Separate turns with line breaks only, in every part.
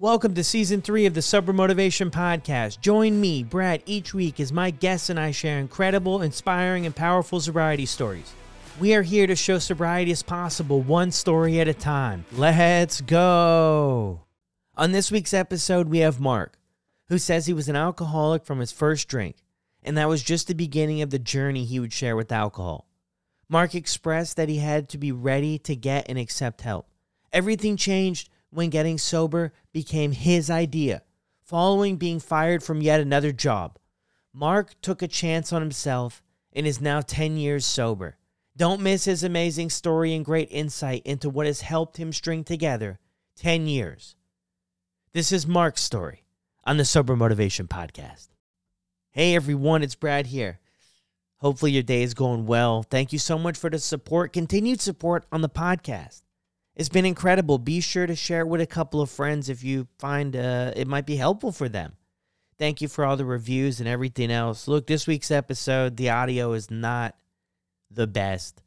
Welcome to season three of the Sober Motivation Podcast. Join me, Brad, each week as my guests and I share incredible, inspiring, and powerful sobriety stories. We are here to show sobriety is possible, one story at a time. Let's go. On this week's episode, we have Mark, who says he was an alcoholic from his first drink, and that was just the beginning of the journey he would share with alcohol. Mark expressed that he had to be ready to get and accept help. Everything changed when getting sober became his idea, following being fired from yet another job. Mark took a chance on himself and is now 10 years sober. Don't miss his amazing story and great insight into what has helped him string together 10 years. This is Mark's story on the Sober Motivation Podcast. Hey everyone, it's Brad here. Hopefully your day is going well. Thank you so much for the support, continued support on the podcast. It's been incredible. Be sure to share it with a couple of friends if you find uh, it might be helpful for them. Thank you for all the reviews and everything else. Look, this week's episode, the audio is not the best.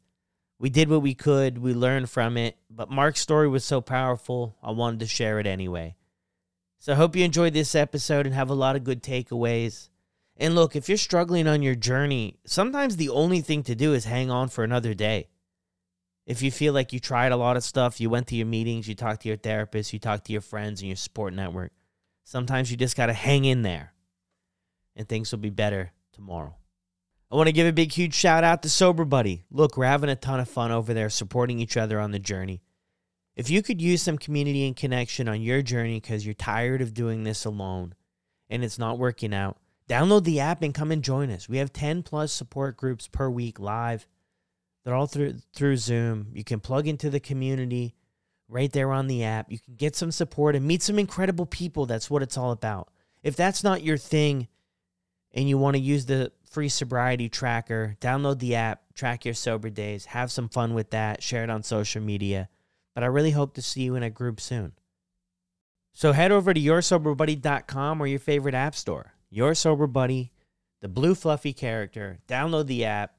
We did what we could, we learned from it, but Mark's story was so powerful, I wanted to share it anyway. So I hope you enjoyed this episode and have a lot of good takeaways. And look, if you're struggling on your journey, sometimes the only thing to do is hang on for another day. If you feel like you tried a lot of stuff, you went to your meetings, you talked to your therapist, you talked to your friends and your support network, sometimes you just got to hang in there and things will be better tomorrow. I want to give a big, huge shout out to Sober Buddy. Look, we're having a ton of fun over there supporting each other on the journey. If you could use some community and connection on your journey because you're tired of doing this alone and it's not working out, download the app and come and join us. We have 10 plus support groups per week live they're all through through Zoom. You can plug into the community right there on the app. You can get some support and meet some incredible people. That's what it's all about. If that's not your thing and you want to use the free sobriety tracker, download the app, track your sober days, have some fun with that, share it on social media. But I really hope to see you in a group soon. So head over to yoursoberbuddy.com or your favorite app store. Your Sober Buddy, the blue fluffy character. Download the app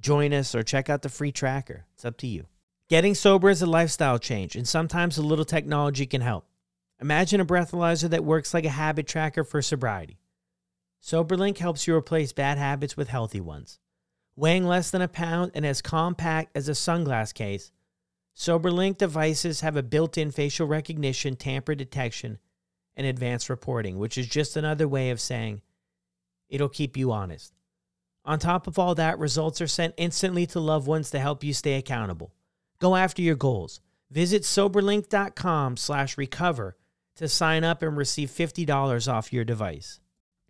join us, or check out the free tracker. It's up to you. Getting sober is a lifestyle change, and sometimes a little technology can help. Imagine a breathalyzer that works like a habit tracker for sobriety. SoberLink helps you replace bad habits with healthy ones. Weighing less than a pound and as compact as a sunglass case, SoberLink devices have a built in facial recognition, tamper detection, and advanced reporting, which is just another way of saying it'll keep you honest. On top of all that, results are sent instantly to loved ones to help you stay accountable. Go after your goals. Visit soberlink.com slash recover to sign up and receive $50 off your device.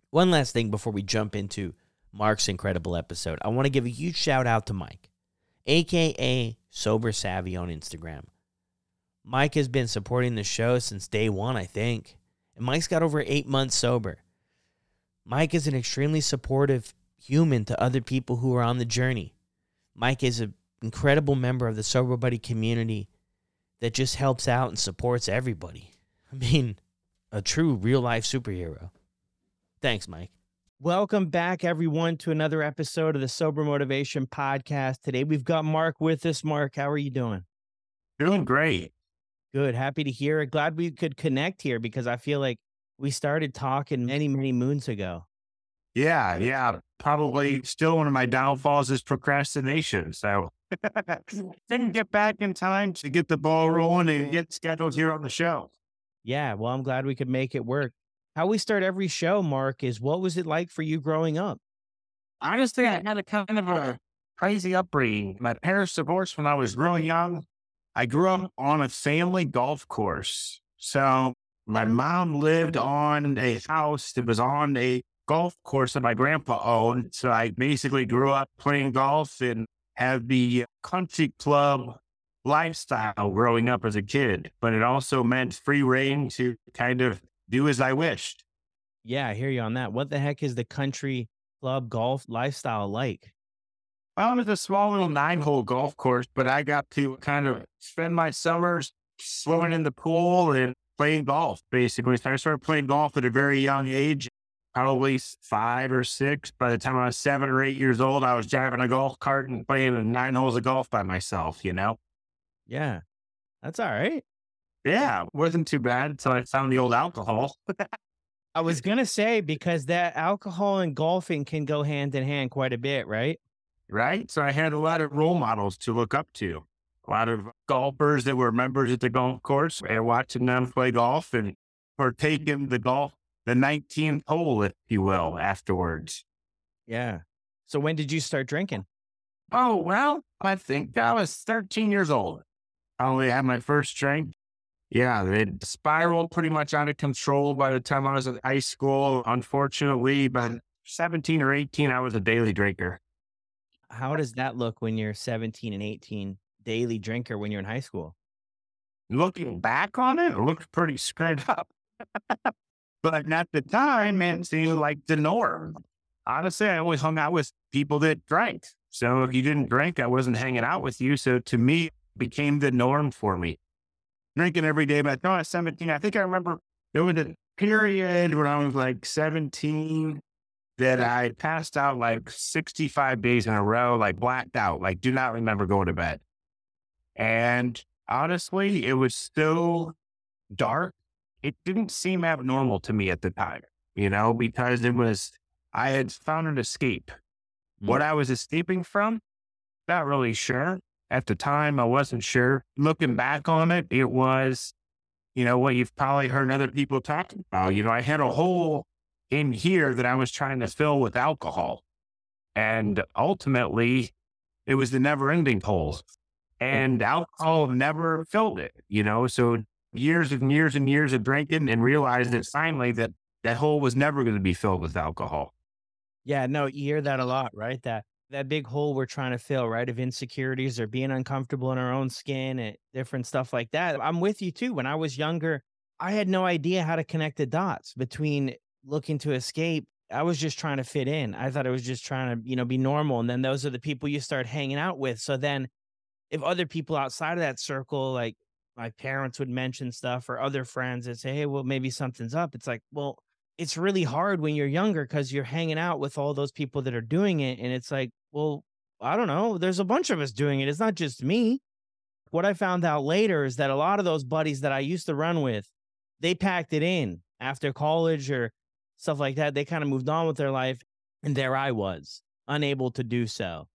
One last thing before we jump into Mark's incredible episode. I want to give a huge shout out to Mike, aka Sober Savvy on Instagram. Mike has been supporting the show since day one, I think, and Mike's got over eight months sober. Mike is an extremely supportive human to other people who are on the journey. Mike is an incredible member of the Sober Buddy community that just helps out and supports everybody. I mean, a true real life superhero. Thanks, Mike. Welcome back, everyone, to another episode of the Sober Motivation Podcast. Today we've got Mark with us. Mark, how are you doing?
Doing great.
Good. Happy to hear it. Glad we could connect here because I feel like we started talking many, many moons ago.
Yeah, yeah. Probably still one of my downfalls is procrastination. So didn't get back in time to get the ball rolling and get scheduled here on the show.
Yeah, well, I'm glad we could make it work. How we start every show, Mark, is what was it like for you growing up?
Honestly, I had a kind of a crazy upbringing. My parents divorced when I was really young. I grew up on a family golf course. So my mom lived on a house that was on a golf course that my grandpa owned. So I basically grew up playing golf and had the country club lifestyle growing up as a kid, but it also meant free rein to kind of do as I wished.
Yeah, I hear you on that. What the heck is the country club golf lifestyle like?
Well, it was a small little nine hole golf course, but I got to kind of spend my summers swimming in the pool and playing golf, basically. So I started playing golf at a very young age probably five or six. By the time I was seven or eight years old, I was driving a golf cart and playing nine holes of golf by myself, you know?
Yeah. That's all right.
Yeah, wasn't too bad until I found the old alcohol.
I was gonna say because that alcohol and golfing can go hand in hand quite a bit, right?
Right. So I had a lot of role models to look up to. A lot of golfers that were members at the golf course and watching them play golf and partaking the golf, the 19th hole, if you will, afterwards.
Yeah. So when did you start drinking?
Oh, well, I think I was 13 years old. I only had my first drink. Yeah, it spiraled pretty much out of control by the time I was in high school. Unfortunately, by 17 or 18, I was a daily drinker.
How does that look when you're 17 and 18, daily drinker when you're in high school?
Looking back on it, it looks pretty screwed up. but at the time, it seemed like the norm. Honestly, I always hung out with people that drank. So if you didn't drink, I wasn't hanging out with you. So to me, it became the norm for me. Drinking every day, but I was 17. I think I remember there was a period when I was like 17 that I passed out like 65 days in a row, like blacked out, like do not remember going to bed. And honestly, it was so dark. It didn't seem abnormal to me at the time, you know, because it was, I had found an escape. Mm. What I was escaping from, not really sure. At the time, I wasn't sure. Looking back on it, it was, you know, what you've probably heard other people talking about. You know, I had a hole in here that I was trying to fill with alcohol. And ultimately, it was the never ending hole. And alcohol never filled it, you know? So years and years and years of drinking and realized that finally that that hole was never going to be filled with alcohol.
Yeah, no, you hear that a lot, right? That that big hole we're trying to fill, right? Of insecurities or being uncomfortable in our own skin and different stuff like that. I'm with you too. When I was younger, I had no idea how to connect the dots between looking to escape. I was just trying to fit in. I thought I was just trying to, you know, be normal. And then those are the people you start hanging out with. So then if other people outside of that circle, like my parents would mention stuff or other friends and say, Hey, well, maybe something's up. It's like, well, it's really hard when you're younger because you're hanging out with all those people that are doing it. And it's like, well, I don't know. There's a bunch of us doing it. It's not just me. What I found out later is that a lot of those buddies that I used to run with, they packed it in after college or stuff like that. They kind of moved on with their life. And there I was, unable to do so.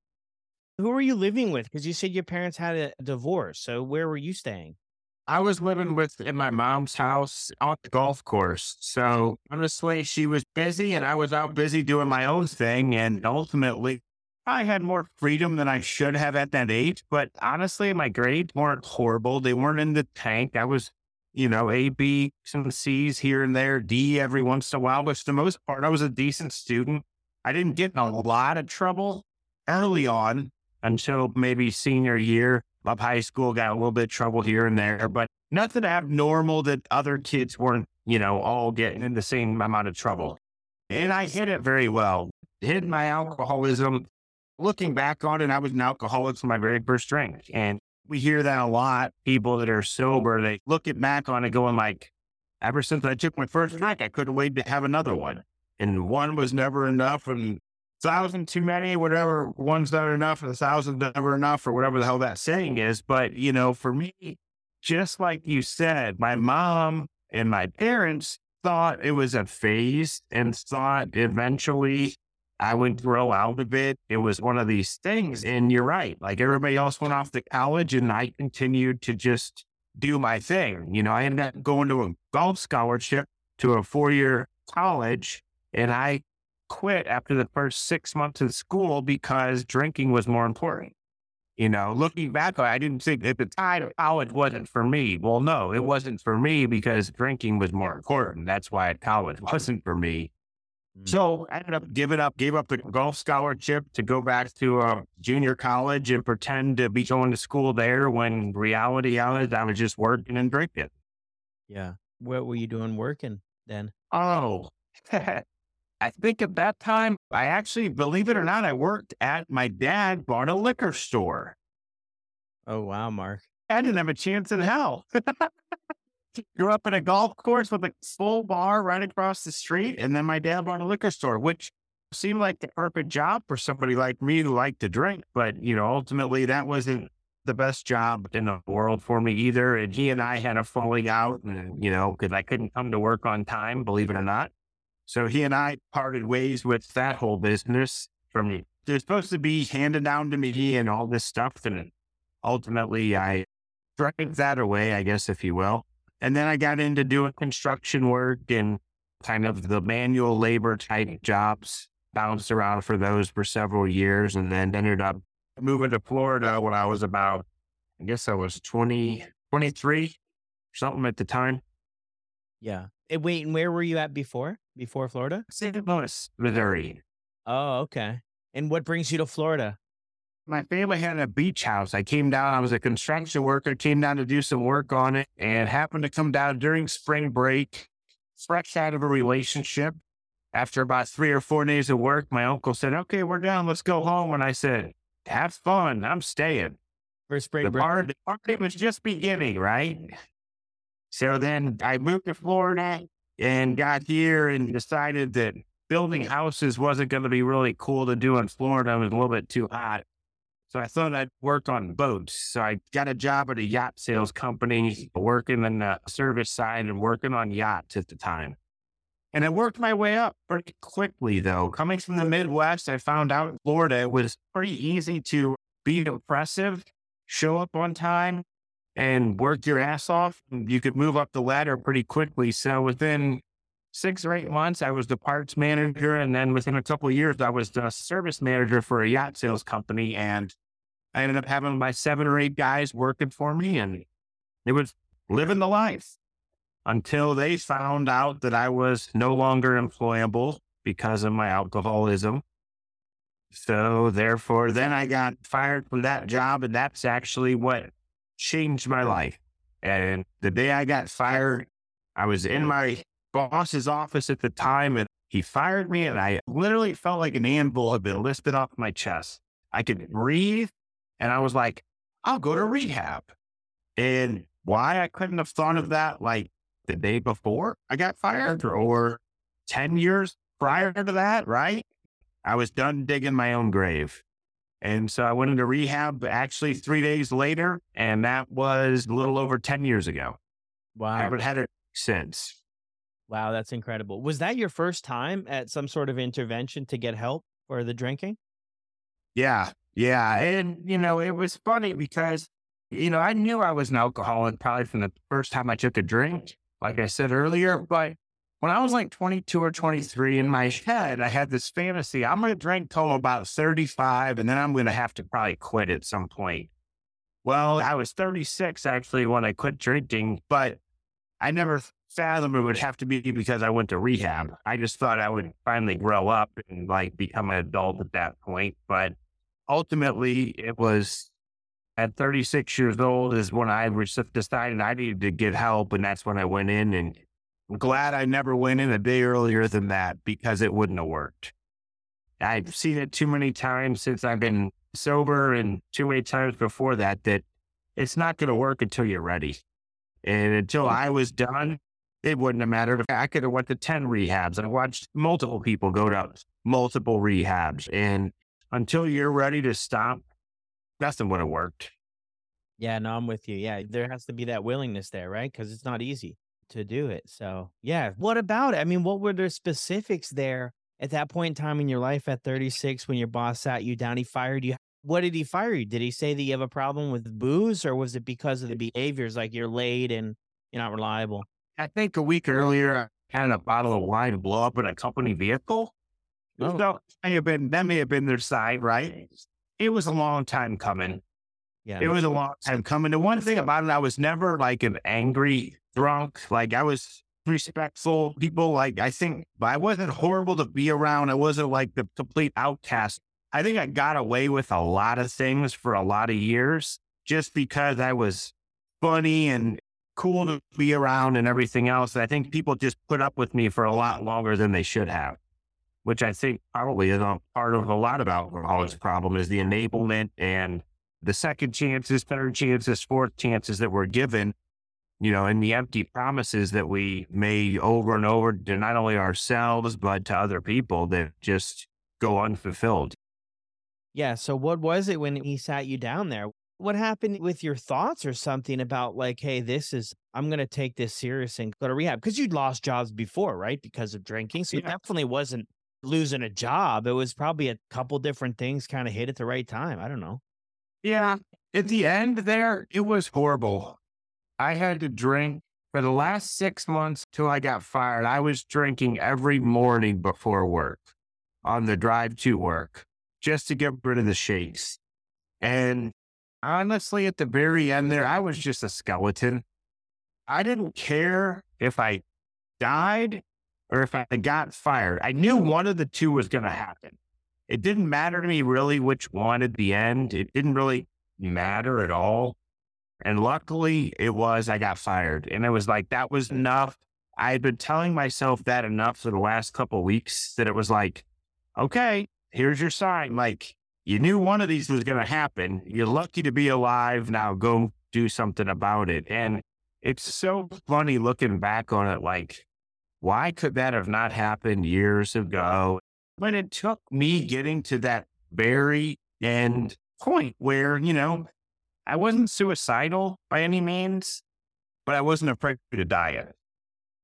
Who were you living with? Because you said your parents had a divorce. So where were you staying?
I was living with in my mom's house on the golf course. So honestly, she was busy and I was out busy doing my own thing. And ultimately, I had more freedom than I should have at that age. But honestly, my grades weren't horrible. They weren't in the tank. I was you know, A, B, some C's here and there, D every once in a while. But for the most part, I was a decent student. I didn't get in a lot of trouble early on until maybe senior year of high school, got a little bit of trouble here and there, but nothing abnormal that other kids weren't, you know, all getting in the same amount of trouble. And I hid it very well. Hid my alcoholism. Looking back on it, I was an alcoholic from my very first drink. And we hear that a lot. People that are sober, they look at back on it going like, ever since I took my first drink, I couldn't wait to have another one. And one was never enough. And thousand too many, whatever, one's not enough, a thousand never enough, or whatever the hell that saying is. But, you know, for me, just like you said, my mom and my parents thought it was a phase and thought eventually I would grow out of it. It was one of these things. And you're right. Like everybody else went off to college and I continued to just do my thing. You know, I ended up going to a golf scholarship to a four year college and I quit after the first six months of school because drinking was more important. You know, looking back, I didn't think at the time college wasn't for me. Well, no, it wasn't for me because drinking was more important. That's why college wasn't for me. Mm. So I ended up giving up, gave up the golf scholarship to go back to a junior college and pretend to be going to school there when reality was, I was just working and drinking.
Yeah. What were you doing working then?
Oh, I think at that time, I actually, believe it or not, I worked at my dad bought a liquor store.
Oh, wow, Mark.
I didn't have a chance in hell. grew up in a golf course with a full bar right across the street. And then my dad bought a liquor store, which seemed like the perfect job for somebody like me who liked to drink. But, you know, ultimately that wasn't the best job in the world for me either. And he and I had a falling out, and, you know, because I couldn't come to work on time, believe it or not. So he and I parted ways with that whole business from they're supposed to be handed down to me and all this stuff. And ultimately I dragged that away, I guess, if you will. And then I got into doing construction work and kind of the manual labor type jobs, bounced around for those for several years and then ended up moving to Florida when I was about, I guess I was 20, 23, something at the time.
Yeah. Wait, and where were you at before? Before Florida?
St. Louis, Missouri.
Oh, okay. And what brings you to Florida?
My family had a beach house. I came down, I was a construction worker, came down to do some work on it and happened to come down during spring break, fresh out of a relationship. After about three or four days of work, my uncle said, Okay, we're down, let's go home. And I said, Have fun, I'm staying.
For spring
The
break.
party, the party was just beginning, right? So then I moved to Florida and got here and decided that building mm. houses wasn't going to be really cool to do in Florida. It was a little bit too hot. So I thought I'd work on boats. So I got a job at a yacht sales company, working in the service side and working on yachts at the time. And I worked my way up pretty quickly, though. Coming from the Midwest, I found out in Florida it was pretty easy to be impressive, show up on time, and work your ass off. You could move up the ladder pretty quickly. So within six or eight months, I was the parts manager. And then within a couple of years, I was the service manager for a yacht sales company. And I ended up having my seven or eight guys working for me. And it was living the life until they found out that I was no longer employable because of my alcoholism. So therefore, then I got fired from that job. And that's actually what changed my mm. life. And the day I got fired, I was in mm. my boss's office at the time and he fired me and I literally felt like an anvil had been lifted off my chest. I could breathe and I was like, I'll go to rehab. And why I couldn't have thought of that like the day before I got fired or 10 years prior to that, right? I was done digging my own grave. And so I went into rehab actually three days later, and that was a little over 10 years ago. I haven't had it since.
Wow, that's incredible. Was that your first time at some sort of intervention to get help for the drinking?
Yeah. Yeah. And, you know, it was funny because, you know, I knew I was an alcoholic probably from the first time I took a drink, like I said earlier. But when I was like 22 or 23 in my head, I had this fantasy I'm going to drink till about 35 and then I'm going to have to probably quit at some point. Well, I was 36 actually when I quit drinking, but I never fathomed it would have to be because I went to rehab. I just thought I would finally grow up and like become an adult at that point. But ultimately, it was at 36 years old is when I decided I needed to get help. And that's when I went in. And I'm glad I never went in a day earlier than that because it wouldn't have worked. I've seen it too many times since I've been sober and too many times before that, that it's not going to work until you're ready. And until mm. I was done, it wouldn't have mattered. if I could have went to 10 rehabs. I watched multiple people go to multiple rehabs. And until you're ready to stop, nothing would have worked.
Yeah, no, I'm with you. Yeah, there has to be that willingness there, right? Because it's not easy to do it. So, yeah. What about it? I mean, what were the specifics there at that point in time in your life at 36 when your boss sat you down? He fired you. What did he fire you? Did he say that you have a problem with booze or was it because of the behaviors like you're late and you're not reliable?
I think a week earlier, I had a bottle of wine blow up in a company vehicle.
Oh.
So have been that may have been their side, right? It was a long time coming.
Yeah.
It was a long time coming. The one thing about it, I was never like an angry drunk. Like I was respectful. People like I think, but I wasn't horrible to be around. I wasn't like the complete outcast. I think I got away with a lot of things for a lot of years just because I was funny and cool to be around and everything else. I think people just put up with me for a lot longer than they should have, which I think probably is a part of a lot of alcoholics' problem is the enablement and the second chances, third chances, fourth chances that we're given, you know, and the empty promises that we made over and over to not only ourselves, but to other people that just go unfulfilled.
Yeah. So what was it when he sat you down there? what happened with your thoughts or something about like, hey, this is I'm gonna take this serious and go to rehab because you'd lost jobs before, right? Because of drinking. So it definitely wasn't losing a job. It was probably a couple different things kind of hit at the right time. I don't know.
Yeah. At the end there, it was horrible. I had to drink for the last six months till I got fired. I was drinking every morning before work on the drive to work just to get rid of the shakes. And honestly, at the very end there, I was just a skeleton. I didn't care if I died or if I got fired. I knew one of the two was going to happen. It didn't matter to me really which one at the end. It didn't really matter at all. And luckily, it was I got fired. And it was like, that was enough. I had been telling myself that enough for the last couple weeks that it was like, okay, here's your sign. Like, you knew one of these was going to happen. You're lucky to be alive. Now go do something about it. And it's so funny looking back on it. Like, why could that have not happened years ago? But it took me getting to that very end point where, you know, I wasn't suicidal by any means, but I wasn't afraid to die.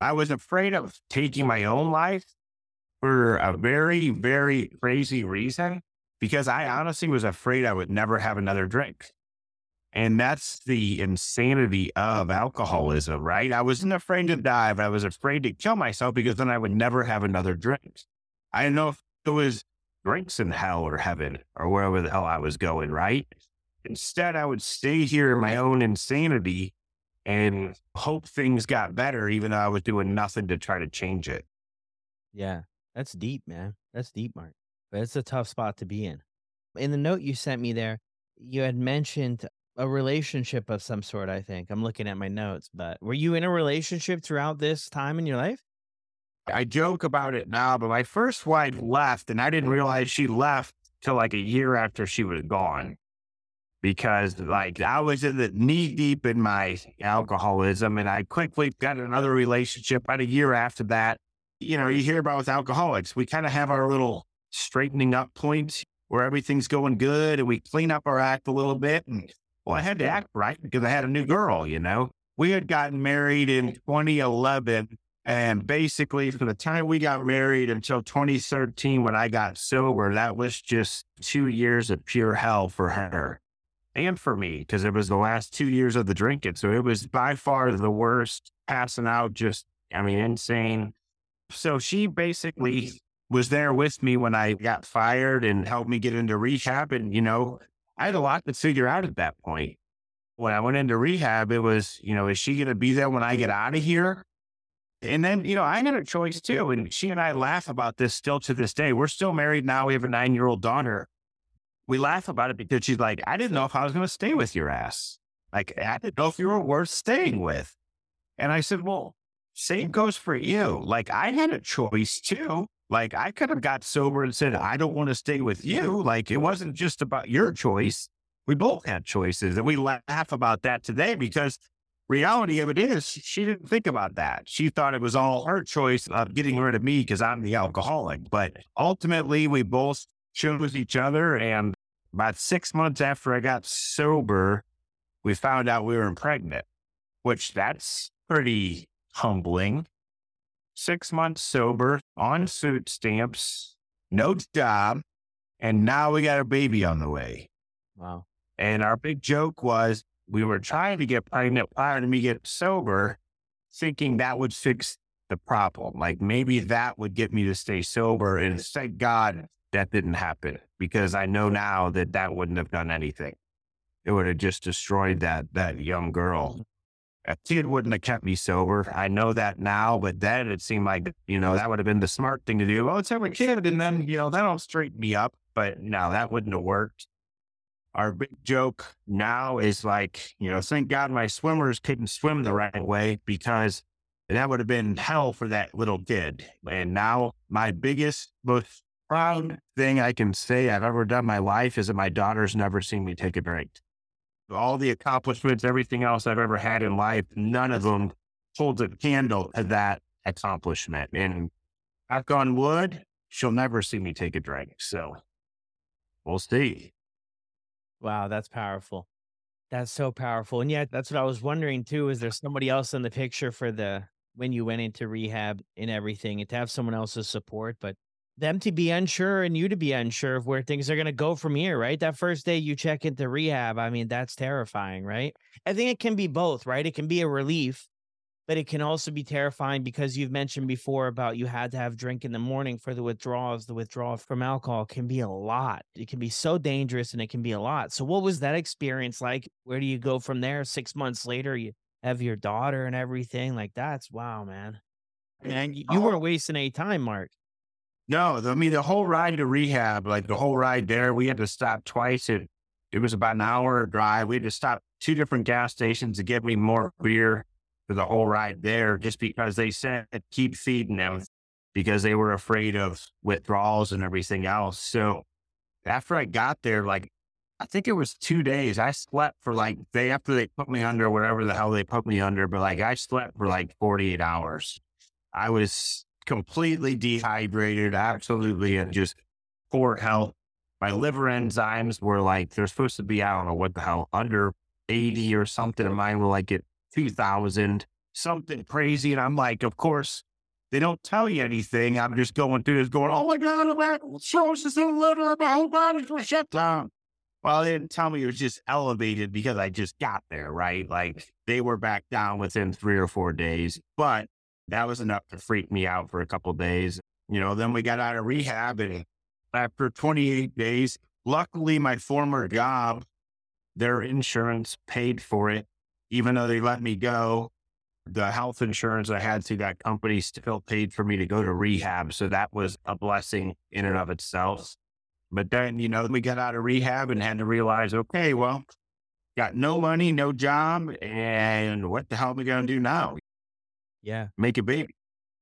I was afraid of taking my own life for a very, very crazy reason because I honestly was afraid I would never have another drink. And that's the insanity of alcoholism, right? I wasn't afraid to die, but I was afraid to kill myself because then I would never have another drink. I didn't know if it was drinks in hell or heaven or wherever the hell I was going, right? Instead, I would stay here in my own insanity and hope things got better, even though I was doing nothing to try to change it.
Yeah, that's deep, man. That's deep, Mark. But it's a tough spot to be in. In the note you sent me there, you had mentioned a relationship of some sort, I think. I'm looking at my notes, but were you in a relationship throughout this time in your life?
I joke about it now, but my first wife left, and I didn't realize she left till like a year after she was gone. Because like I was in the knee deep in my alcoholism, and I quickly got another relationship about a year after that. You know, you hear about with alcoholics, we kind of have our little straightening up points where everything's going good, and we clean up our act a little bit. And well, I had to act right because I had a new girl. You know, we had gotten married in 2011 and basically, from the time we got married until 2013, when I got sober, that was just two years of pure hell for her and for me, because it was the last two years of the drinking. So it was by far the worst, passing out, just, I mean, insane. So she basically was there with me when I got fired and helped me get into rehab. And, you know, I had a lot to figure out at that point. When I went into rehab, it was, you know, is she going to be there when I get out of here? And then, you know, I had a choice too. And she and I laugh about this still to this day. We're still married now. We have a nine year old daughter. We laugh about it because she's like, I didn't know if I was going to stay with your ass. Like, I didn't know if you were worth staying with. And I said, well, same goes for you. Like, I had a choice too. Like, I could have got sober and said, I don't want to stay with you. Like, it wasn't just about your choice. We both had choices. And we laugh about that today because reality of it is she didn't think about that. She thought it was all her choice of getting rid of me because I'm the alcoholic. But ultimately, we both chose each other. And about six months after I got sober, we found out we were pregnant, which that's pretty humbling. Six months sober, on food stamps, no job, and now we got a baby on the way.
Wow.
And our big joke was we were trying to get pregnant prior to me get sober, thinking that would fix the problem. Like maybe that would get me to stay sober. And thank God that didn't happen because I know now that that wouldn't have done anything. It would have just destroyed that that young girl. A kid wouldn't have kept me sober. I know that now, but then it seemed like, you know, that would have been the smart thing to do. Oh, let's have a kid. And then, you know, that'll straighten me up. But no, that wouldn't have worked our big joke now is like, you know, thank God my swimmers couldn't swim the right way because that would have been hell for that little kid. And now my biggest, most proud thing I can say I've ever done in my life is that my daughter's never seen me take a drink. All the accomplishments, everything else I've ever had in life, none of them holds a candle to that accomplishment. And knock on wood, she'll never see me take a drink. So we'll see.
Wow, that's powerful. That's so powerful. And yeah, that's what I was wondering too. Is there somebody else in the picture for the when you went into rehab and everything and to have someone else's support, but them to be unsure and you to be unsure of where things are going to go from here, right? That first day you check into rehab, I mean, that's terrifying, right? I think it can be both, right? It can be a relief but it can also be terrifying because you've mentioned before about you had to have drink in the morning for the withdrawals. The withdrawal from alcohol can be a lot. It can be so dangerous and it can be a lot. So, what was that experience like? Where do you go from there? Six months later, you have your daughter and everything. Like, that's wow, man. Man, you, you weren't wasting any time, Mark.
No, I mean, the whole ride to rehab, like the whole ride there, we had to stop twice. It, it was about an hour drive. We had to stop two different gas stations to get me more beer for the whole ride there just because they said keep feeding them because they were afraid of withdrawals and everything else. So after I got there, like I think it was two days, I slept for like day after they put me under, whatever the hell they put me under, but like I slept for like 48 hours. I was completely dehydrated, absolutely, and just poor health. My liver enzymes were like, they're supposed to be, I don't know what the hell, under 80 or something. And mine were like at 2000, something crazy. And I'm like, of course, they don't tell you anything. I'm just going through this going, oh my God, I'm cirrhosis in the liver, my whole oh, body's oh shut down. Well, they didn't tell me it was just elevated because I just got there, right? Like they were back down within three or four days, but that was enough to freak me out for a couple days. You know, then we got out of rehab and after 28 days, luckily my former job, their insurance paid for it even though they let me go, the health insurance I had through that company still paid for me to go to rehab. So that was a blessing in and of itself. But then, you know, we got out of rehab and had to realize, okay, well, got no money, no job. And what the hell am I going to do now?
Yeah.
Make a baby.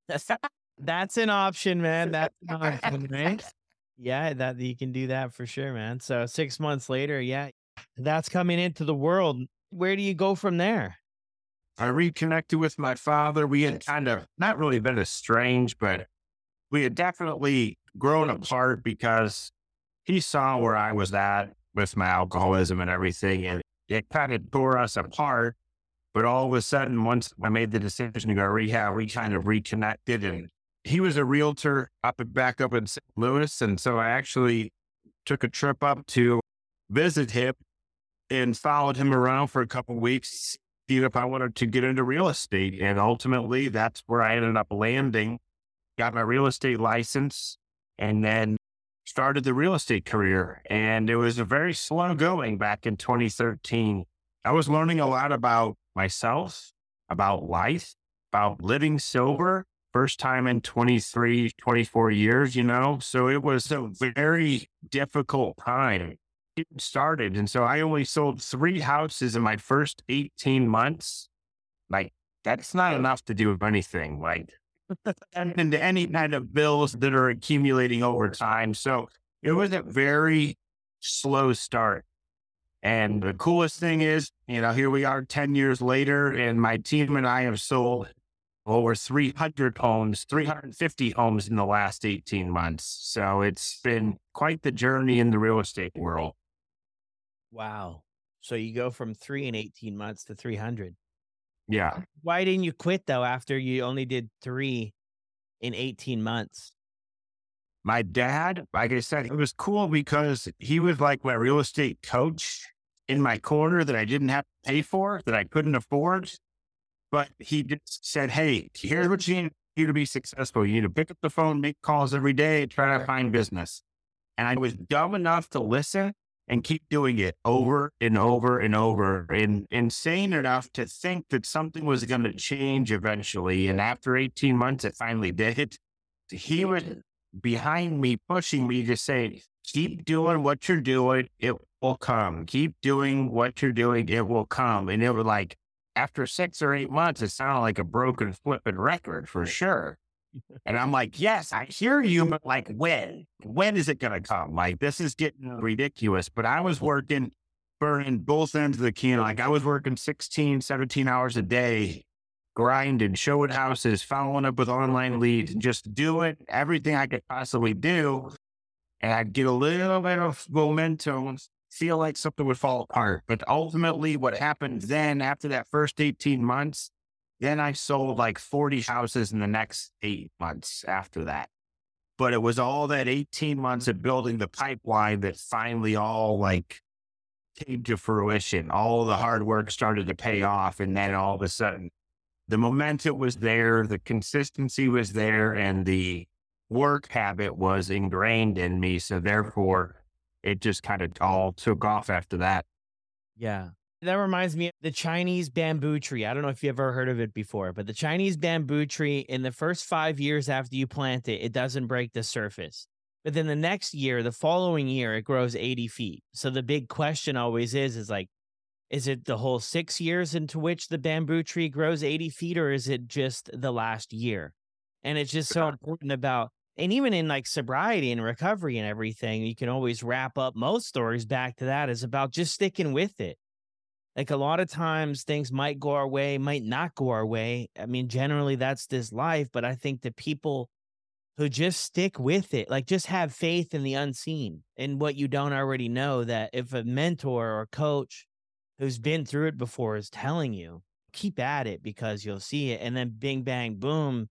That's an option, man. That's an option, right? Yeah, that you can do that for sure, man. So six months later, yeah, that's coming into the world where do you go from there?
I reconnected with my father. We had kind of not really been estranged, but we had definitely grown apart because he saw where I was at with my alcoholism and everything. And it kind of tore us apart. But all of a sudden, once I made the decision to go to rehab, we kind of reconnected. And he was a realtor up and back up in St. Louis. And so I actually took a trip up to visit him and followed him around for a couple weeks, see if I wanted to get into real estate. And ultimately, that's where I ended up landing, got my real estate license, and then started the real estate career. And it was a very slow going back in 2013. I was learning a lot about myself, about life, about living sober. First time in 23, 24 years, you know? So it was a very difficult time started. And so I only sold three houses in my first 18 months. Like, that's not enough to do anything. Like, and into any kind of bills that are accumulating over time. So it was a very slow start. And the coolest thing is, you know, here we are 10 years later, and my team and I have sold over 300 homes, 350 homes in the last 18 months. So it's been quite the journey in the real estate world.
Wow. So you go from three in 18 months to 300.
Yeah.
Why didn't you quit though after you only did three in 18 months?
My dad, like I said, it was cool because he was like my real estate coach in my corner that I didn't have to pay for, that I couldn't afford. But he just said, Hey, here's what you need to be successful. You need to pick up the phone, make calls every day, try to find business. And I was dumb enough to listen and keep doing it over and over and over and insane enough to think that something was going to change eventually. And after 18 months, it finally did. He was behind me, pushing me to say, keep doing what you're doing. It will come. Keep doing what you're doing. It will come. And it was like, after six or eight months, it sounded like a broken flipping record for sure. And I'm like, yes, I hear you, but like, when? When is it going to come? Like, this is getting ridiculous. But I was working, burning both ends of the can. Like, I was working 16, 17 hours a day, grinding, showing houses, following up with online leads, and just doing everything I could possibly do. And I'd get a little bit of momentum, feel like something would fall apart. But ultimately, what happened then after that first 18 months, then I sold like 40 houses in the next eight months after that. But it was all that 18 months of building the pipeline that finally all like came to fruition. All the hard work started to pay off. And then all of a sudden, the momentum was there, the consistency was there, and the work habit was ingrained in me. So therefore, it just kind of all took off after that.
Yeah. That reminds me of the Chinese bamboo tree. I don't know if you ever heard of it before, but the Chinese bamboo tree, in the first five years after you plant it, it doesn't break the surface. But then the next year, the following year, it grows 80 feet. So the big question always is, is like, is it the whole six years into which the bamboo tree grows 80 feet, or is it just the last year? And it's just so important about and even in like sobriety and recovery and everything, you can always wrap up most stories back to that is about just sticking with it. Like a lot of times things might go our way, might not go our way. I mean, generally that's this life, but I think the people who just stick with it, like just have faith in the unseen and what you don't already know that if a mentor or coach who's been through it before is telling you, keep at it because you'll see it. And then bing, bang, boom,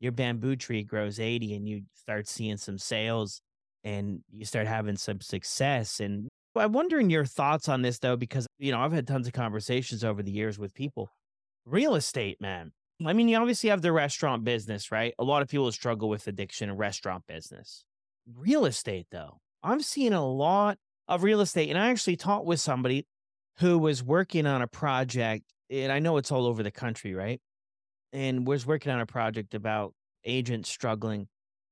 your bamboo tree grows 80 and you start seeing some sales and you start having some success. And I'm wondering your thoughts on this though, because, you know, I've had tons of conversations over the years with people. Real estate, man. I mean, you obviously have the restaurant business, right? A lot of people struggle with addiction in restaurant business. Real estate, though, I'm seeing a lot of real estate. And I actually talked with somebody who was working on a project, and I know it's all over the country, right? and was working on a project about agents struggling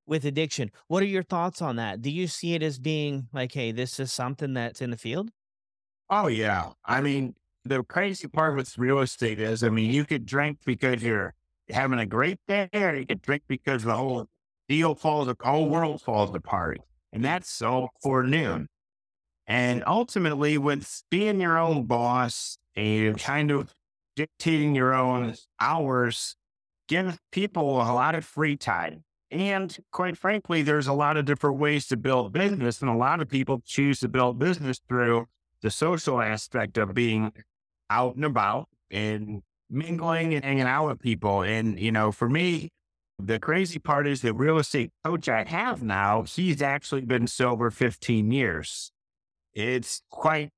with addiction. What are your thoughts on that? Do you see it as being like, hey, this is something that's in the field?
Oh, yeah. I mean, the crazy part with real estate is, I mean, you could drink because you're having a great day, or you could drink because the whole deal falls, the whole world falls apart. And that's all for noon. And ultimately, with being your own boss and kind of dictating your own hours gives people a lot of free time. And quite frankly, there's a lot of different ways to build business. And a lot of people choose to build business through the social aspect of being out and about and mingling and hanging out with people. And, you know, for me, the crazy part is the real estate coach I have now, he's actually been sober 15 years. It's quite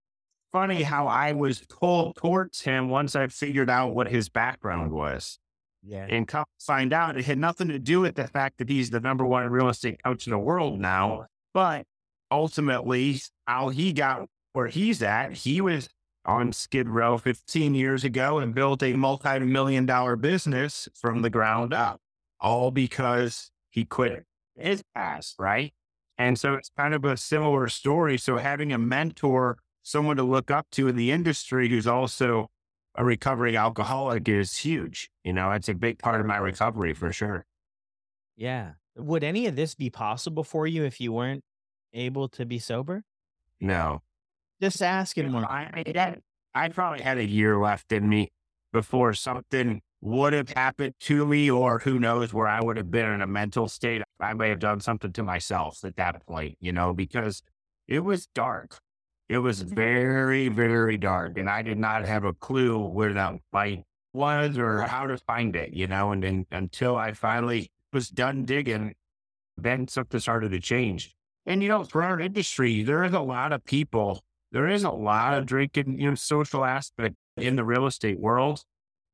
funny how I was pulled towards him once I figured out what his background was. Yeah. And come find out it had nothing to do with the fact that he's the number one real estate coach in the world now. But ultimately, how he got where he's at, he was on Skid Row 15 years ago and built a multi million dollar business from the ground up, all because he quit his past, right? And so it's kind of a similar story. So having a mentor someone to look up to in the industry who's also a recovering alcoholic is huge. You know, it's a big part of my recovery for sure.
Yeah. Would any of this be possible for you if you weren't able to be sober?
No.
Just asking
more. I, I probably had a year left in me before something would have happened to me, or who knows where I would have been in a mental state. I may have done something to myself at that point, you know, because it was dark. It was very, very dark, and I did not have a clue where that light was or how to find it, you know. And then until I finally was done digging, then something started to change. And you know, for our industry, there is a lot of people. There is a lot of drinking, you know, social aspect in the real estate world.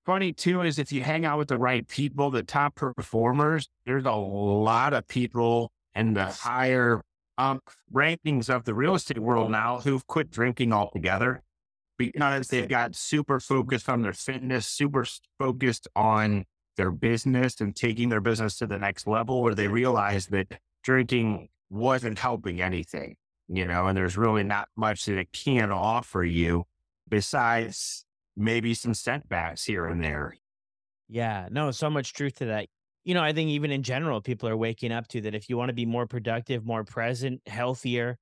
Funny too is if you hang out with the right people, the top performers, there's a lot of people in the higher um, rankings of the real estate world now who've quit drinking altogether because they've got super focused on their fitness, super focused on their business and taking their business to the next level where they realize that drinking wasn't helping anything, you know, and there's really not much that it can offer you besides maybe some setbacks here and there.
Yeah, no, so much truth to that you know, I think even in general, people are waking up to that if you want to be more productive, more present, healthier,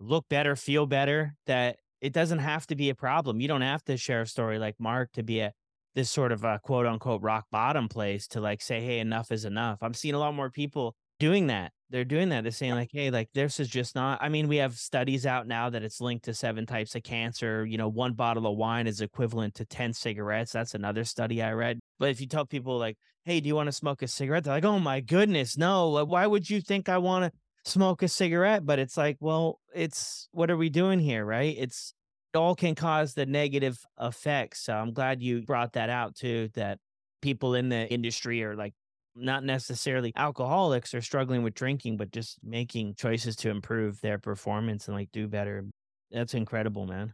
look better, feel better, that it doesn't have to be a problem. You don't have to share a story like Mark to be a this sort of a quote unquote rock bottom place to like say, hey, enough is enough. I'm seeing a lot more people doing that they're doing that. They're saying like, hey, like this is just not. I mean, we have studies out now that it's linked to seven types of cancer. You know, one bottle of wine is equivalent to ten cigarettes. That's another study I read. But if you tell people like, hey, do you want to smoke a cigarette? They're like, oh my goodness, no. Why would you think I want to smoke a cigarette? But it's like, well, it's what are we doing here, right? It's it all can cause the negative effects. So I'm glad you brought that out too. That people in the industry are like not necessarily alcoholics or struggling with drinking, but just making choices to improve their performance and like do better. That's incredible, man.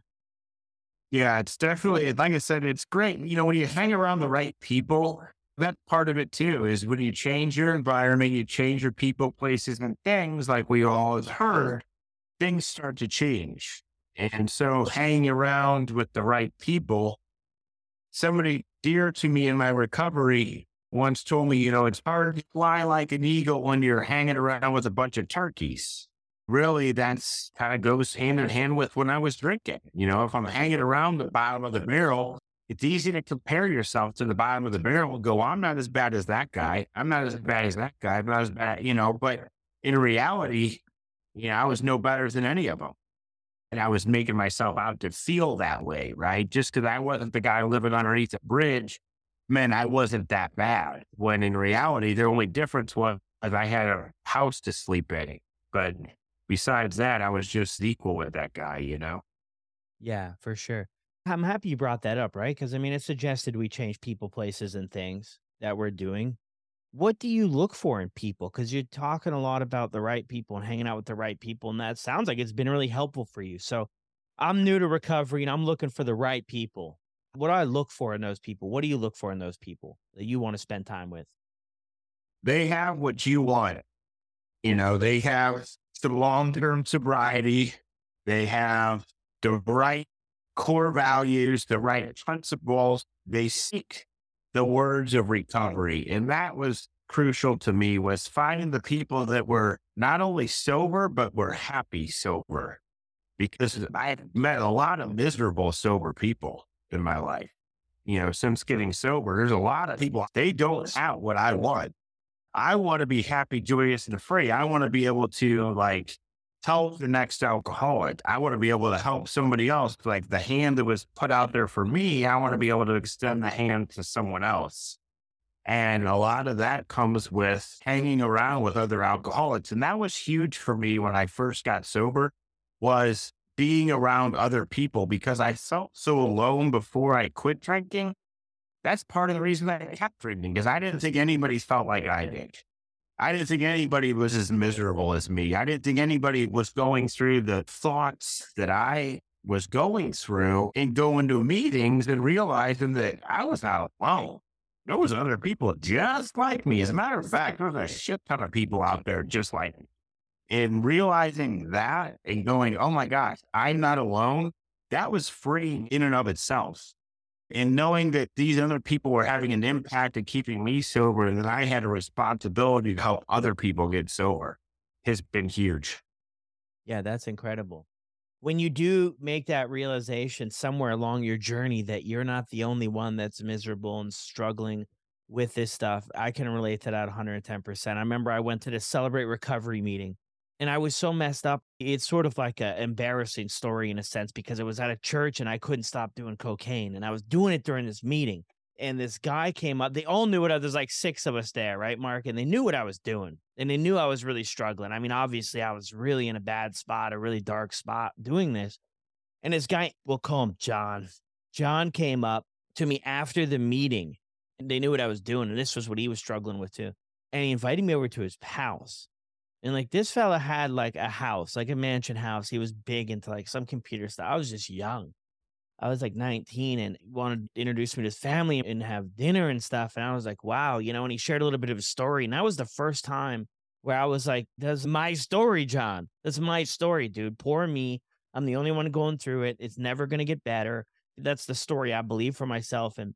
Yeah, it's definitely, like I said, it's great. You know, when you hang around the right people, that part of it too is when you change your environment, you change your people, places, and things, like we all have heard, things start to change. And so hanging around with the right people, somebody dear to me in my recovery once told me, you know, it's hard to fly like an eagle when you're hanging around with a bunch of turkeys. Really, that's kind of goes hand in hand with when I was drinking. You know, if I'm hanging around the bottom of the barrel, it's easy to compare yourself to the bottom of the barrel and go, I'm not as bad as that guy. I'm not as bad as that guy. I'm not as bad, you know, but in reality, you know, I was no better than any of them. And I was making myself out to feel that way, right? Just because I wasn't the guy living underneath a bridge man, I wasn't that bad. When in reality, the only difference was I had a house to sleep in. But besides that, I was just equal with that guy, you know?
Yeah, for sure. I'm happy you brought that up, right? Because I mean, it suggested we change people, places, and things that we're doing. What do you look for in people? Because you're talking a lot about the right people and hanging out with the right people. And that sounds like it's been really helpful for you. So I'm new to recovery and I'm looking for the right people. What do I look for in those people? What do you look for in those people that you want to spend time with?
They have what you want. You know, they have some long term sobriety. They have the right core values, the right principles. They seek the words of recovery. And that was crucial to me was finding the people that were not only sober, but were happy sober. Because I met a lot of miserable sober people in my life. You know, since getting sober, there's a lot of people, they don't have what I want. I want to be happy, joyous, and free. I want to be able to like help the next alcoholic. I want to be able to help somebody else. Like the hand that was put out there for me, I want to be able to extend the hand to someone else. And a lot of that comes with hanging around with other alcoholics. And that was huge for me when I first got sober was being around other people because I felt so alone before I quit drinking. That's part of the reason that I kept drinking because I didn't think anybody felt like I did. I didn't think anybody was as miserable as me. I didn't think anybody was going through the thoughts that I was going through and going to meetings and realizing that I was not alone. There was other people just like me. As a matter of fact, there's a shit ton of people out there just like me. And realizing that and going, oh my gosh, I'm not alone, that was freeing in and of itself. And knowing that these other people were having an impact and keeping me sober and that I had a responsibility to help other people get sober has been huge.
Yeah, that's incredible. When you do make that realization somewhere along your journey that you're not the only one that's miserable and struggling with this stuff, I can relate to that 110%. I remember I went to the Celebrate Recovery meeting and I was so messed up. It's sort of like an embarrassing story in a sense because it was at a church and I couldn't stop doing cocaine. And I was doing it during this meeting. And this guy came up. They all knew what I was. There's like six of us there, right, Mark? And they knew what I was doing. And they knew I was really struggling. I mean, obviously, I was really in a bad spot, a really dark spot doing this. And this guy, we'll call him John. John came up to me after the meeting. And they knew what I was doing. And this was what he was struggling with too. And he invited me over to his house. And like this fella had like a house, like a mansion house. He was big into like some computer stuff. I was just young. I was like 19 and wanted to introduce me to his family and have dinner and stuff. And I was like, wow, you know, and he shared a little bit of his story. And that was the first time where I was like, that's my story, John. That's my story, dude. Poor me. I'm the only one going through it. It's never going to get better. That's the story I believe for myself. And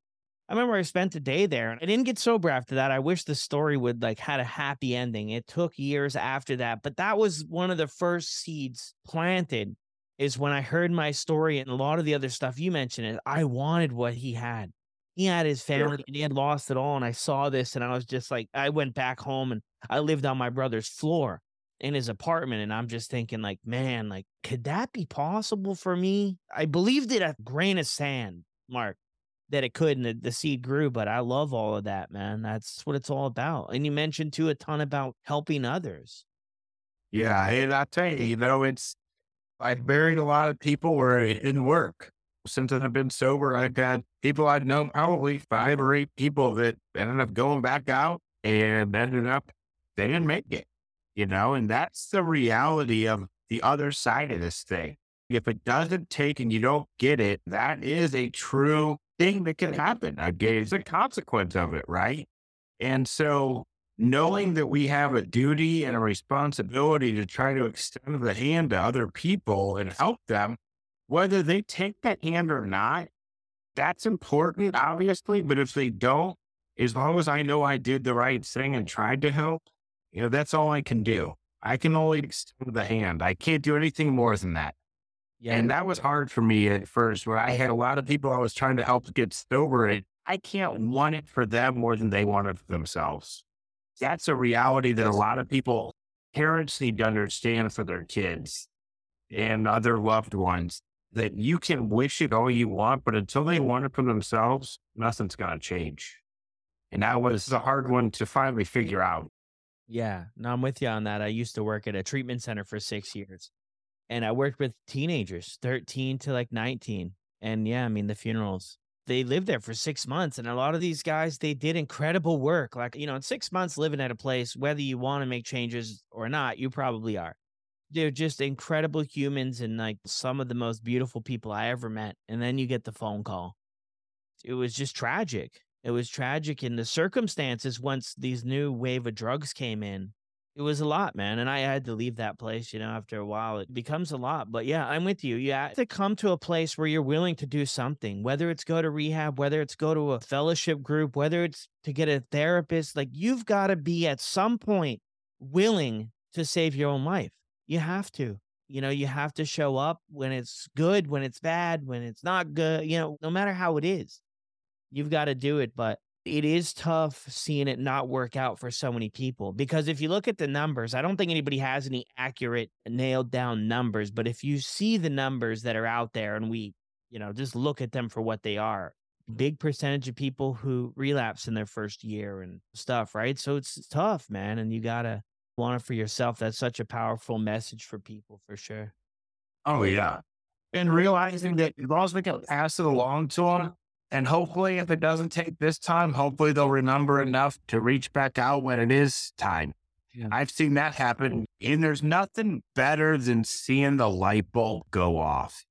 I remember I spent a day there and I didn't get sober after that. I wish the story would like had a happy ending. It took years after that, but that was one of the first seeds planted is when I heard my story and a lot of the other stuff you mentioned is I wanted what he had. He had his family yeah. and he had lost it all. And I saw this and I was just like, I went back home and I lived on my brother's floor in his apartment and I'm just thinking like, man, like could that be possible for me? I believed it a grain of sand, Mark, that it could and the, the seed grew, but I love all of that, man. That's what it's all about. And you mentioned too a ton about helping others.
Yeah, and I tell you, you know, it's I've buried a lot of people where it didn't work. Since I've been sober, I've had people I've known probably five or eight people that ended up going back out and ended up they didn't make it you know, and that's the reality of the other side of this thing. If it doesn't take and you don't get it, that is a true thing that can happen. It's a consequence of it, right? And so knowing that we have a duty and a responsibility to try to extend the hand to other people and help them, whether they take that hand or not, that's important, obviously. But if they don't, as long as I know I did the right thing and tried to help, you know, that's all I can do. I can only extend the hand. I can't do anything more than that. Yeah. And that was hard for me at first, where I had a lot of people I was trying to help get sober. And I can't want it for them more than they want it for themselves. That's a reality that a lot of people, parents need to understand for their kids and other loved ones that you can wish it all you want, but until they want it for themselves, nothing's going to change. And that was a hard one to finally figure out.
Yeah, no, I'm with you on that. I used to work at a treatment center for six years, and I worked with teenagers, 13 to like 19. And yeah, I mean, the funerals, they lived there for six months. And a lot of these guys, they did incredible work. Like, you know, in six months living at a place, whether you want to make changes or not, you probably are. They're just incredible humans and like some of the most beautiful people I ever met. And then you get the phone call. It was just tragic. It was tragic in the circumstances once these new wave of drugs came in. It was a lot, man. And I had to leave that place, you know, after a while. It becomes a lot. But yeah, I'm with you. You have to come to a place where you're willing to do something, whether it's go to rehab, whether it's go to a fellowship group, whether it's to get a therapist. Like you've got to be at some point willing to save your own life. You have to. You know, you have to show up when it's good, when it's bad, when it's not good, you know, no matter how it is you've got to do it. But it is tough seeing it not work out for so many people because if you look at the numbers, I don't think anybody has any accurate, uh, nailed down numbers. But if you see the numbers that are out there and we, you know, just look at them for what they are, big percentage of people who relapse in their first year and stuff, right? So it's tough, man. And you got to want it for yourself. That's such a powerful message for people for sure.
Oh, yeah. And realizing that as long as we can pass it along to them, and hopefully, if it doesn't take this time, hopefully they'll remember enough to reach back out when it is time. Yeah. I've seen that happen. And there's nothing better than seeing the light bulb go off.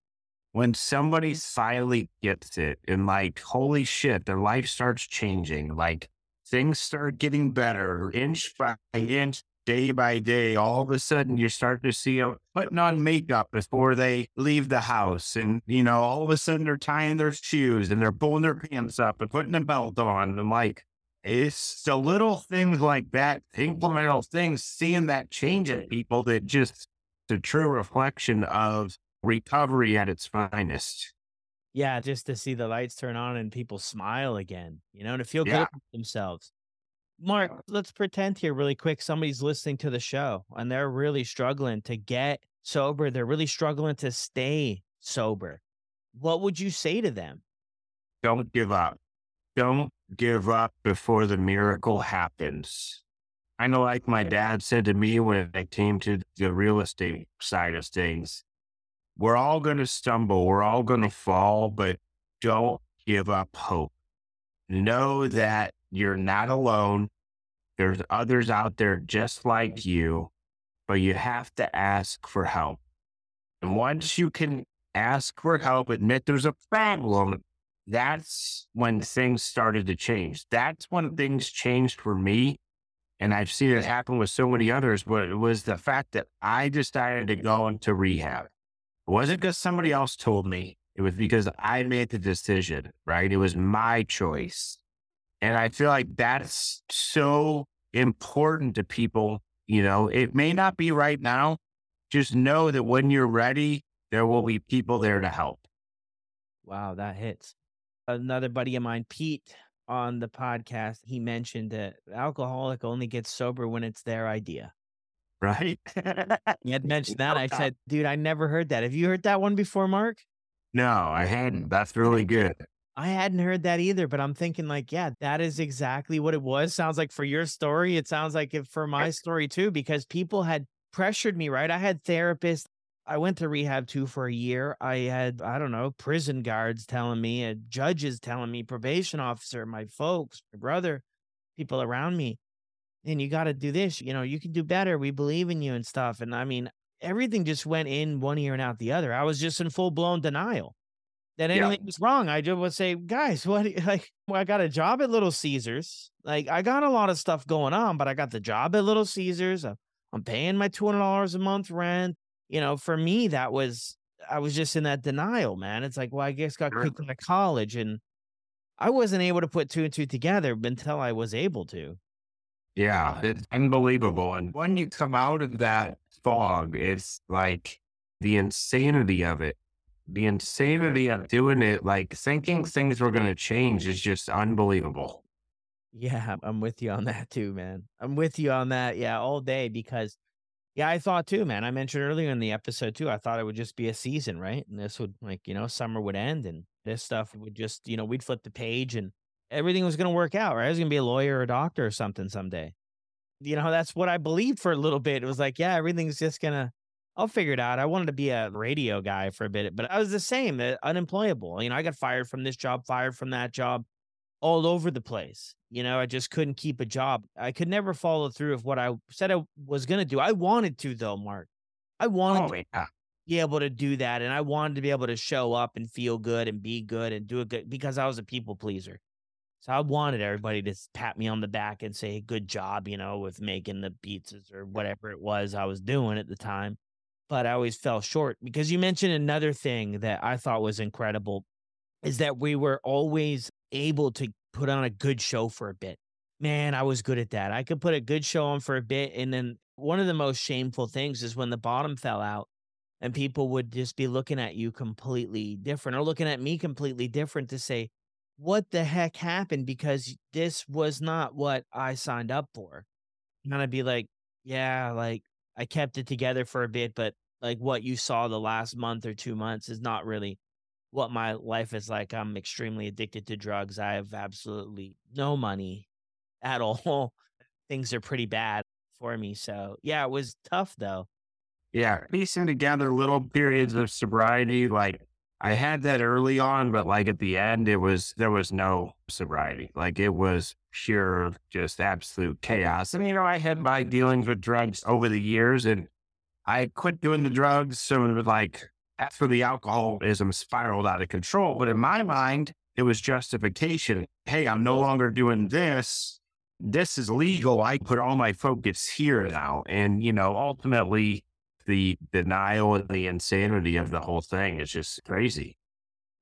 When somebody finally gets it and like, holy shit, their life starts changing. Like things start getting better inch by inch day by day, all of a sudden you start to see them putting on makeup before they leave the house. And, you know, all of a sudden they're tying their shoes and they're pulling their pants up and putting a belt on. And I'm like, it's the little things like that, incremental things, seeing that change in people that just the true reflection of recovery at its finest.
Yeah, just to see the lights turn on and people smile again, you know, to feel yeah. good themselves. Mark, uh, let's pretend here really quick somebody's listening to the show and they're really struggling to get sober. They're really struggling to stay sober. What would you say to them?
Don't give up. Don't give up before the miracle happens. I know, like my dad said to me when it came to the real estate side of things, we're all going to stumble, we're all going to fall, but don't give up hope. Know that you're not alone. There's others out there just like you, but you have to ask for help. And once you can ask for help, admit there's a problem, that's when things started to change. That's when things changed for me. And I've seen it happen with so many others, but it was the fact that I decided to go into rehab. It wasn't because somebody else told me. It was because I made the decision, right? It was my choice. And I feel like that's so important to people. You know, it may not be right now. Just know that when you're ready, there will be people there to help.
Wow, that hits. Another buddy of mine, Pete, on the podcast, he mentioned that alcoholic only gets sober when it's their idea.
right?
you had mentioned that. I said, dude, I never heard that. Have you heard that one before, Mark?
No, I hadn't. That's really good.
I hadn't heard that either, but I'm thinking like, yeah, that is exactly what it was. Sounds like for your story, it sounds like it for my story too, because people had pressured me, right? I had therapists. I went to rehab too for a year. I had, I don't know, prison guards telling me, uh, judges telling me, probation officer, my folks, my brother, people around me. And you got to do this, you know, you can do better. We believe in you and stuff. And I mean, everything just went in one ear and out the other. I was just in full blown denial that anything yeah. was wrong. I just would say, guys, what like well, I got a job at Little Caesars. Like I got a lot of stuff going on, but I got the job at Little Caesars. I'm paying my two hundred dollars a month rent. You know, for me, that was I was just in that denial, man. It's like, well, I guess got kicked out of college, and I wasn't able to put two and two together until I was able to.
Yeah, it's unbelievable. And when you come out of that fog, it's like the insanity of it the insanity of doing it, like thinking things were going to change is just unbelievable.
Yeah, I'm with you on that too, man. I'm with you on that. Yeah, all day because, yeah, I thought too, man. I mentioned earlier in the episode too, I thought it would just be a season, right? And this would, like, you know, summer would end and this stuff would just, you know, we'd flip the page and everything was going to work out, right? I was going to be a lawyer or a doctor or something someday. You know, that's what I believed for a little bit. It was like, yeah, everything's just going to, I'll figure it out. I wanted to be a radio guy for a bit, but I was the same, uh, unemployable. You know, I got fired from this job, fired from that job, all over the place. You know, I just couldn't keep a job. I could never follow through of what I said I was going to do. I wanted to, though, Mark. I wanted oh, to be able to do that. And I wanted to be able to show up and feel good and be good and do it good because I was a people pleaser. So I wanted everybody to pat me on the back and say, good job, you know, with making the pizzas or whatever it was I was doing at the time but I always fell short because you mentioned another thing that I thought was incredible is that we were always able to put on a good show for a bit. Man, I was good at that. I could put a good show on for a bit. And then one of the most shameful things is when the bottom fell out and people would just be looking at you completely different or looking at me completely different to say, what the heck happened? Because this was not what I signed up for. And I'd be like, yeah, like I kept it together for a bit, but like what you saw the last month or two months is not really what my life is like. I'm extremely addicted to drugs. I have absolutely no money at all. Things are pretty bad for me. So yeah, it was tough though.
Yeah, piecing together little periods of sobriety, like I had that early on, but like at the end, it was there was no sobriety. Like it was pure, just absolute chaos. And you know, I had my dealings with drugs over the years, and I quit doing the drugs. So it was like after the alcoholism spiraled out of control. But in my mind, it was justification. Hey, I'm no longer doing this. This is legal. I put all my focus here now. And, you know, ultimately, the denial and the insanity of the whole thing is just crazy.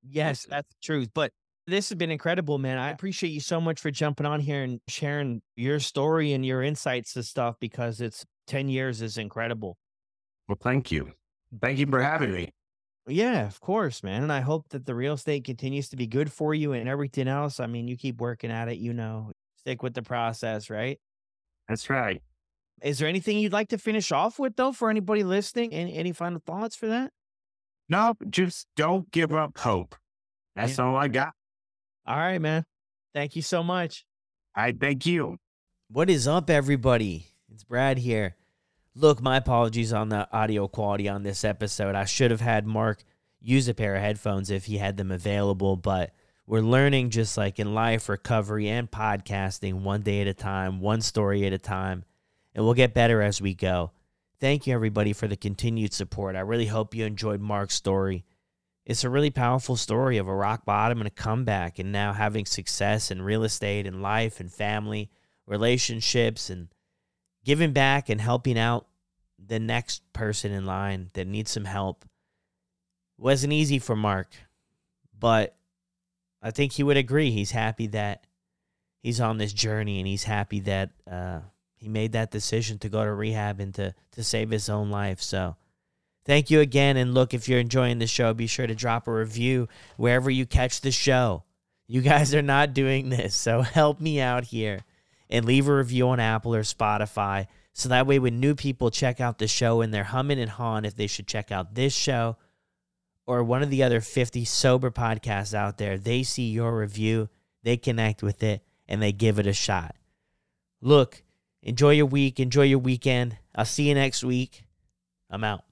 Yes, that's the truth. But this has been incredible, man. I appreciate you so much for jumping on here and sharing your story and your insights and stuff because it's 10 years is incredible.
Well, thank you. Thank you for having me.
Yeah, of course, man. And I hope that the real estate continues to be good for you and everything else. I mean, you keep working at it, you know, stick with the process, right?
That's right.
Is there anything you'd like to finish off with, though, for anybody listening? Any, any final thoughts for that?
No, just don't give up hope. That's yeah. all I got.
All right, man. Thank you so much.
I thank you.
What is up, everybody? It's Brad here. Look, my apologies on the audio quality on this episode. I should have had Mark use a pair of headphones if he had them available, but we're learning just like in life, recovery, and podcasting one day at a time, one story at a time, and we'll get better as we go. Thank you, everybody, for the continued support. I really hope you enjoyed Mark's story. It's a really powerful story of a rock bottom and a comeback, and now having success in real estate and life and family, relationships, and giving back and helping out the next person in line that needs some help wasn't easy for Mark, but I think he would agree. He's happy that he's on this journey and he's happy that uh, he made that decision to go to rehab and to, to save his own life. So thank you again. And look, if you're enjoying the show, be sure to drop a review wherever you catch the show. You guys are not doing this, so help me out here and leave a review on Apple or Spotify So that way, when new people check out the show and they're humming and hawing if they should check out this show or one of the other 50 sober podcasts out there, they see your review, they connect with it, and they give it a shot. Look, enjoy your week, enjoy your weekend. I'll see you next week. I'm out.